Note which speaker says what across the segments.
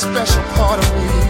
Speaker 1: special part of me.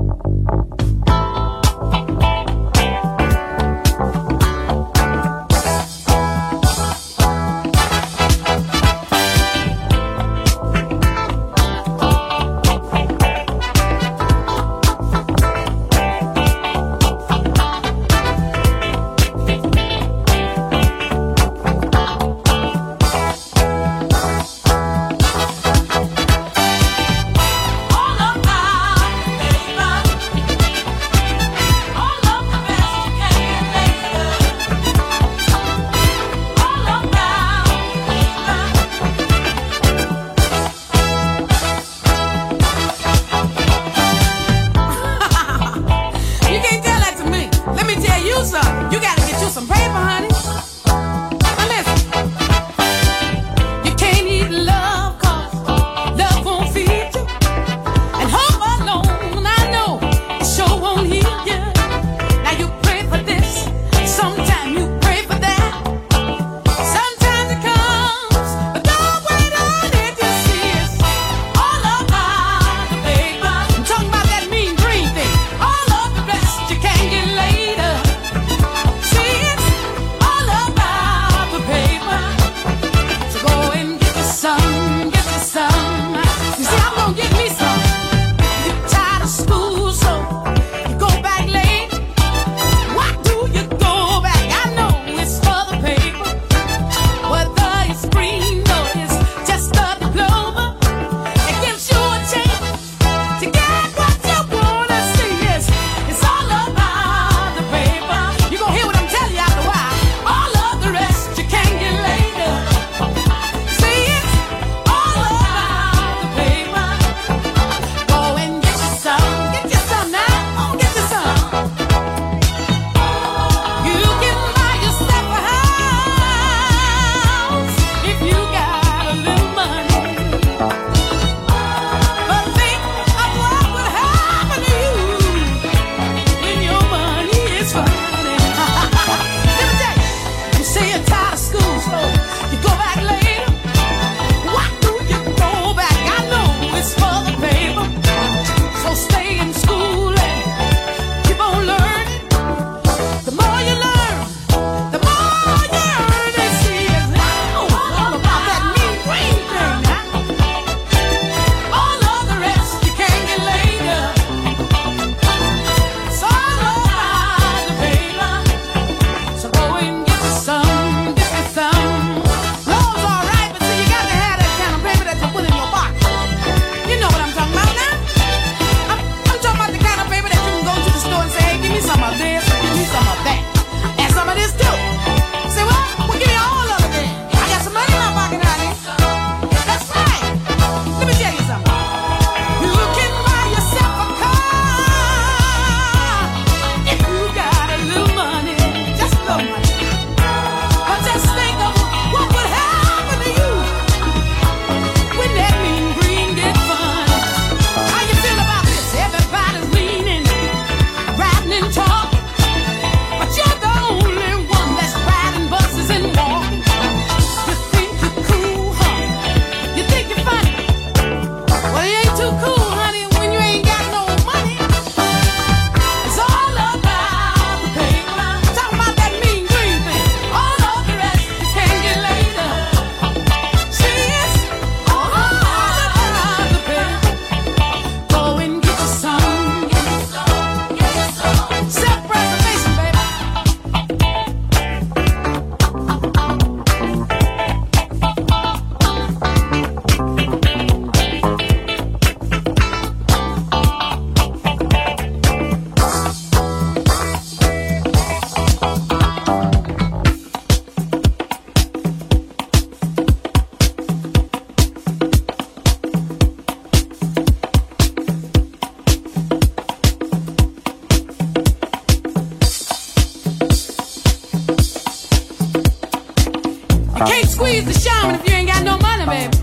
Speaker 2: squeeze the Charmin if you ain't got no money, baby.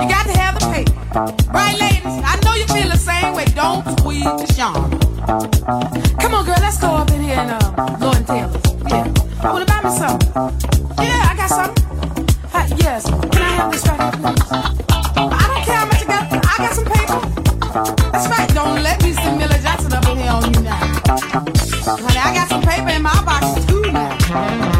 Speaker 2: You got to have the paper. Right, ladies? I know you feel the same way. Don't squeeze the Charmin. Come on, girl, let's go up in here and uh, Lord and Taylor's. Yeah. I want to buy me some. Yeah, I got some. Hi, yes. Can I have this right here, please? I don't care how much you got. I got some paper. That's right. Don't let me see Miller Johnson up in here on you now. Honey, I got some paper in my box too now.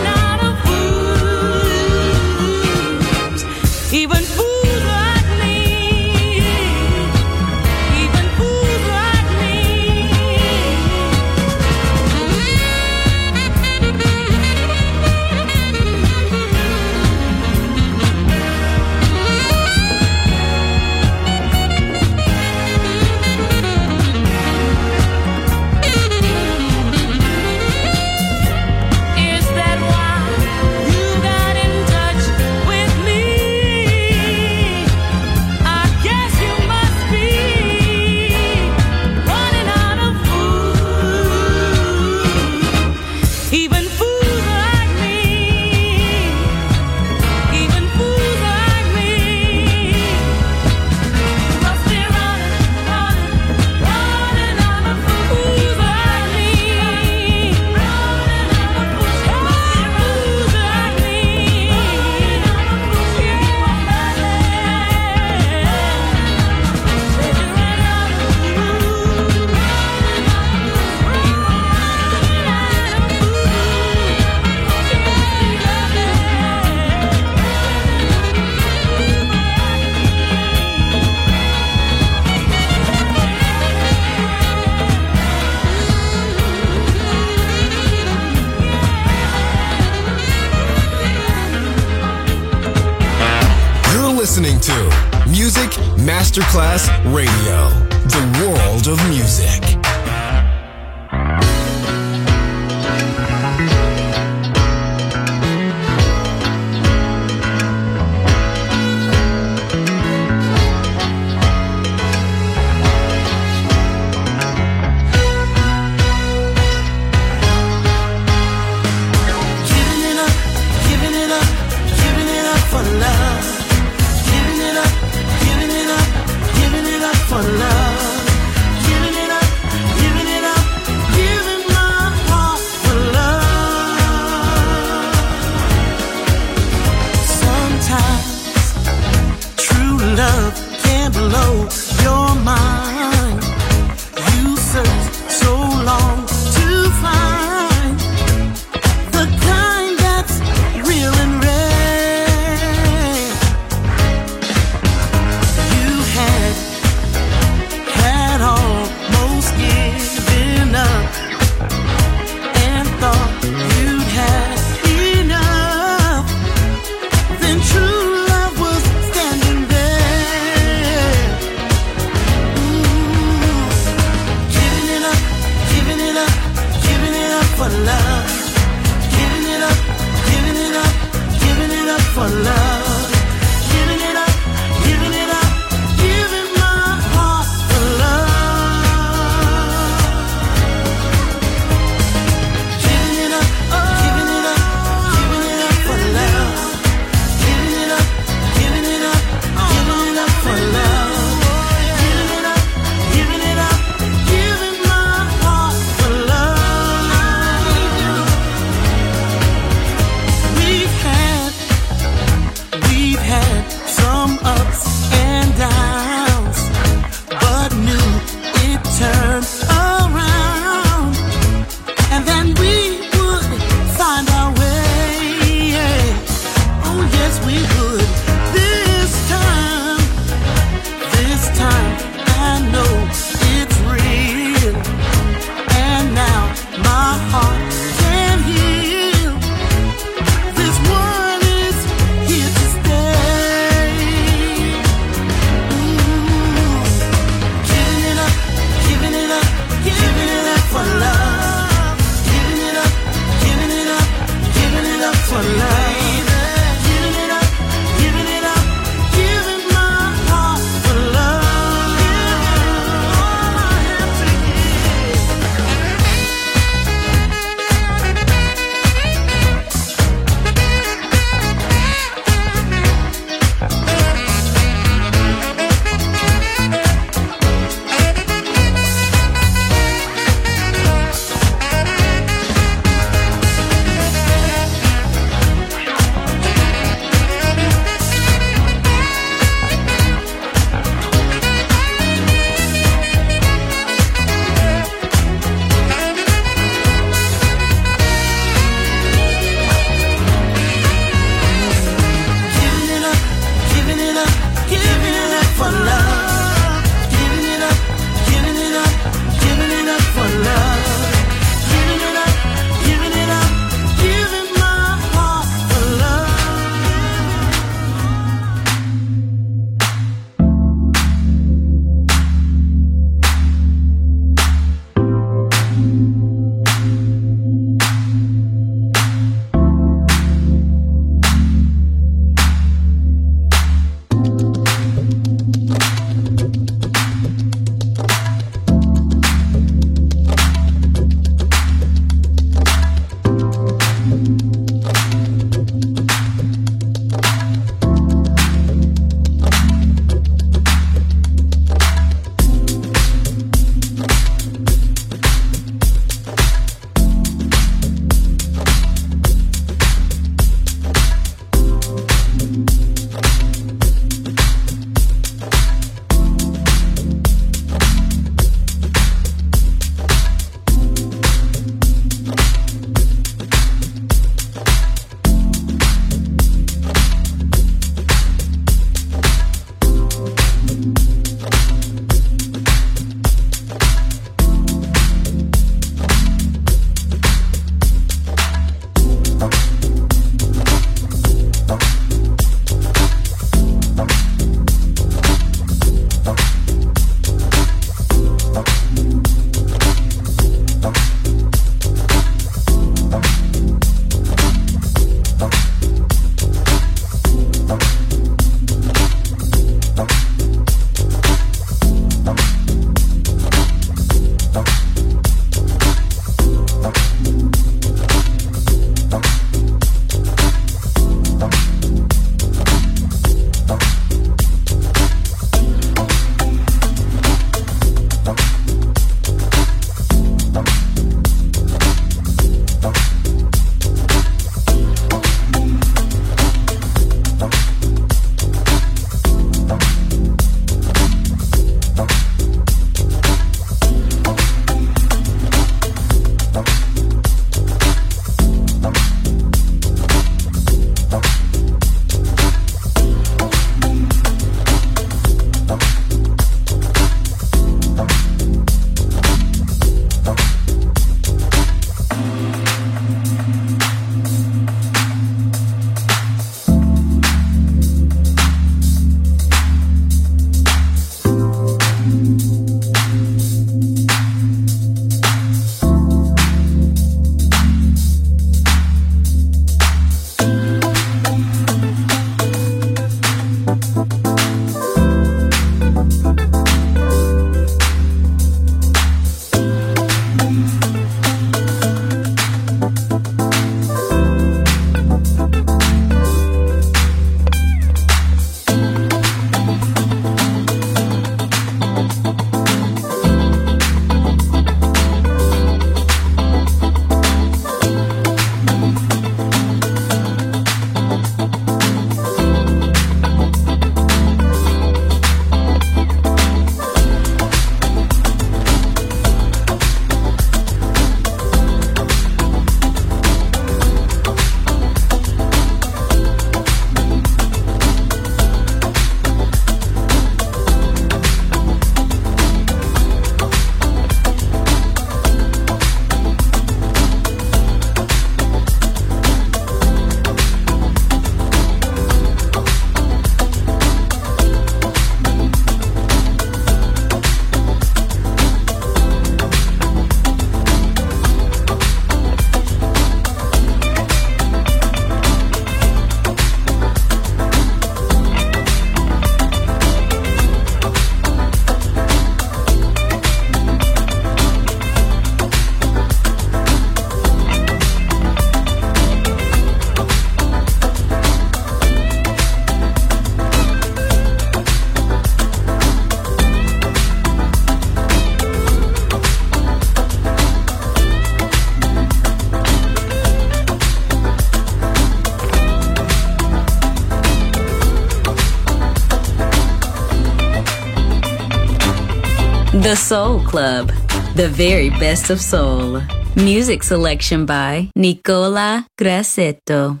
Speaker 3: The
Speaker 4: Soul Club, the very best of soul. Music selection by Nicola Grassetto.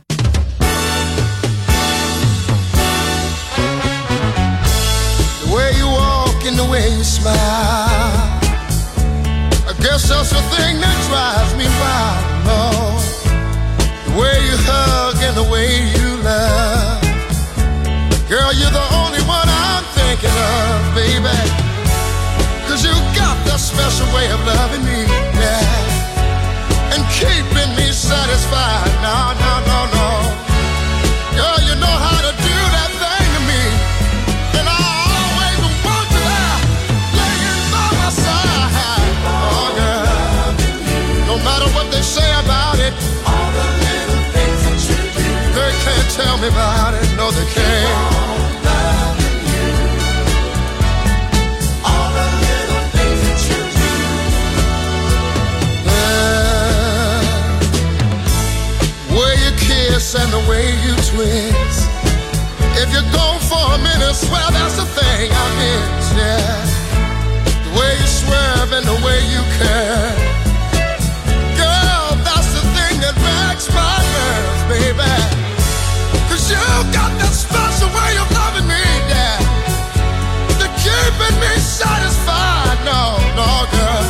Speaker 5: The way you walk and the way you smile. I guess that's the thing that drives me wild. No, the way you hug and the way you love. Girl, you're the only one I'm thinking of, baby. Cause you got that special way of loving me, yeah. And keeping me satisfied. No, no, no, no. Girl, you know how to do that thing to me. And I always want you there, laying by my side. Oh, girl. No matter what they say about it, all the little things that you do, they can't tell me about it. No, they can't. And the way you twist. If you're gone for a minute, swear that's the thing I miss, yeah. The way you swerve and the way you care. Girl, that's the thing that makes my nerves, baby. Cause you got that special way of loving me, yeah. That keeping me satisfied, no, no. Girl,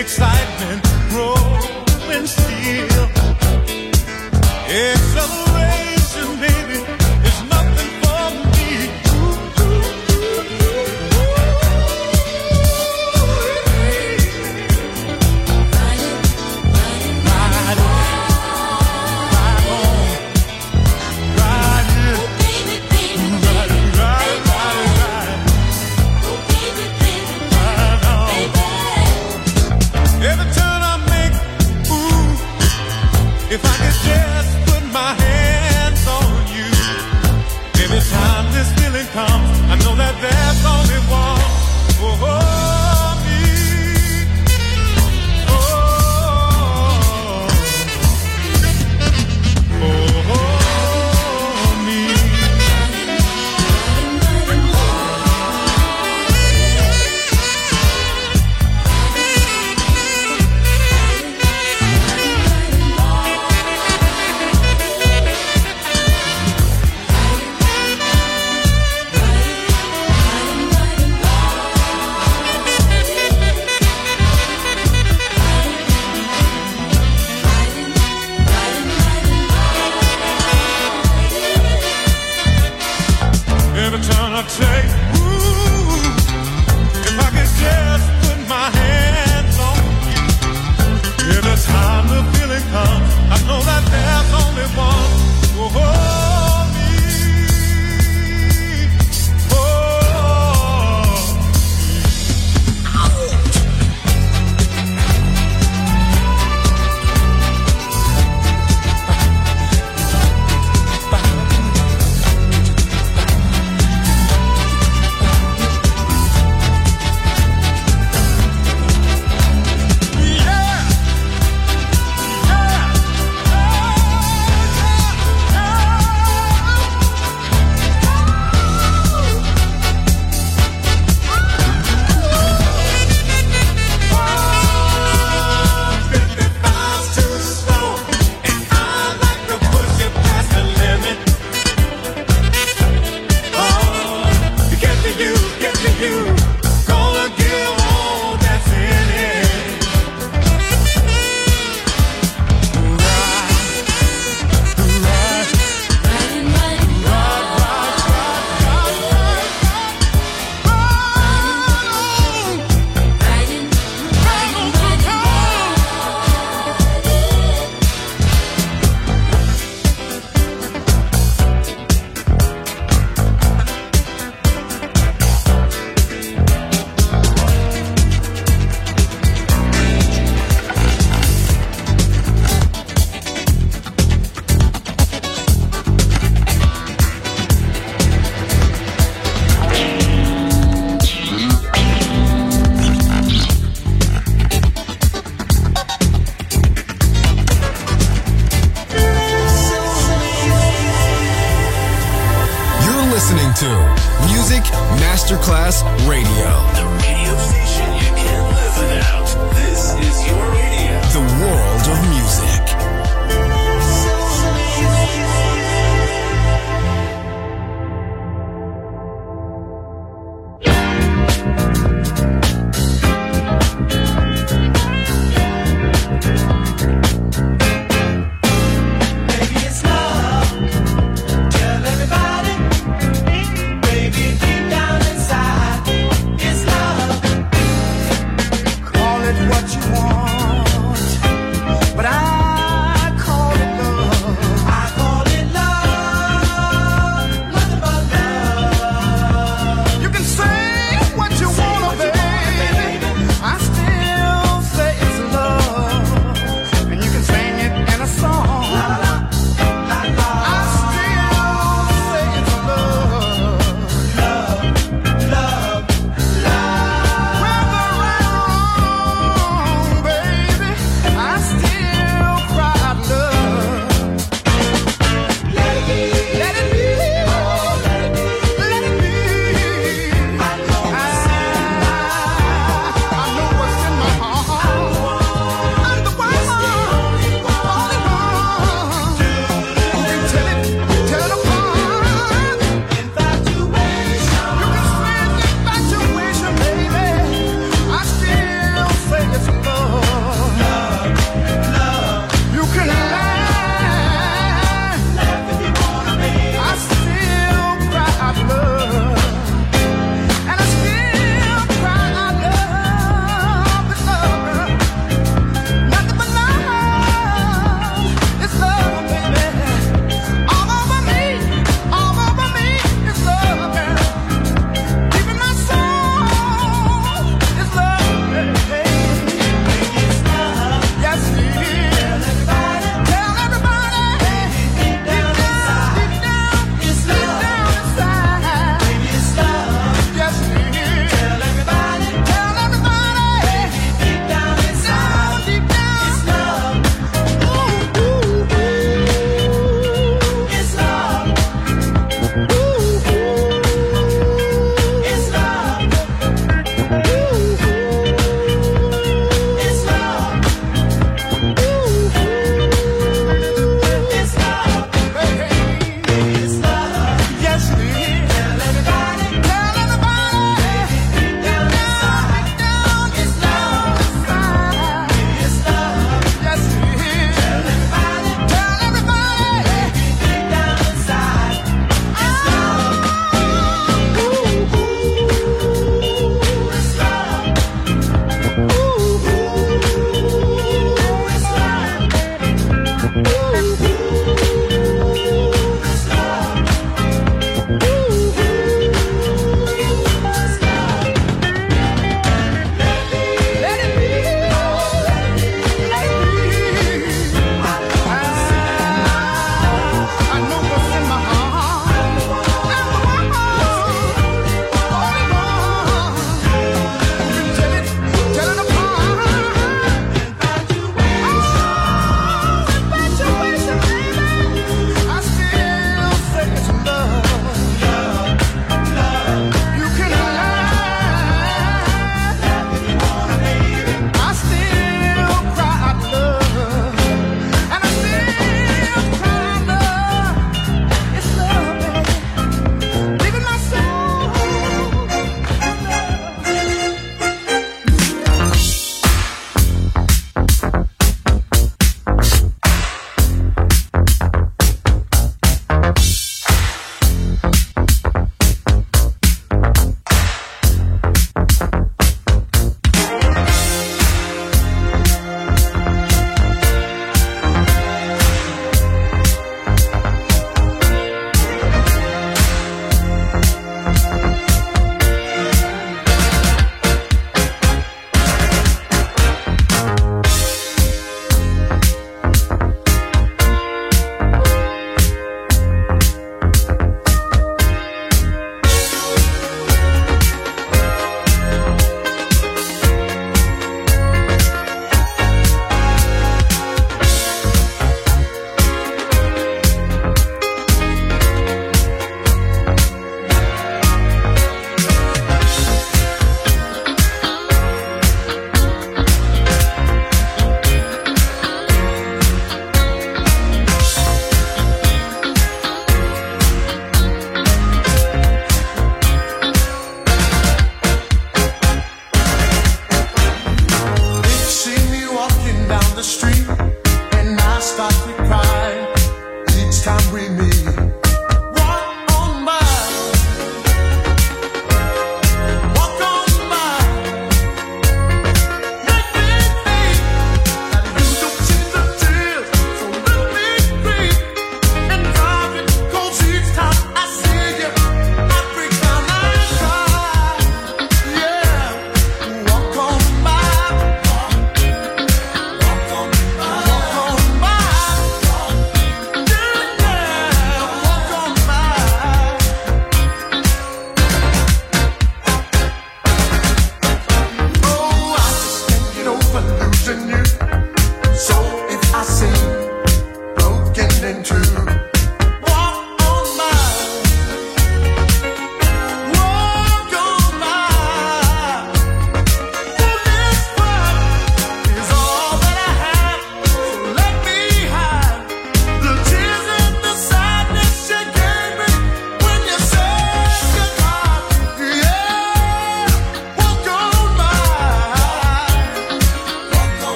Speaker 6: excitement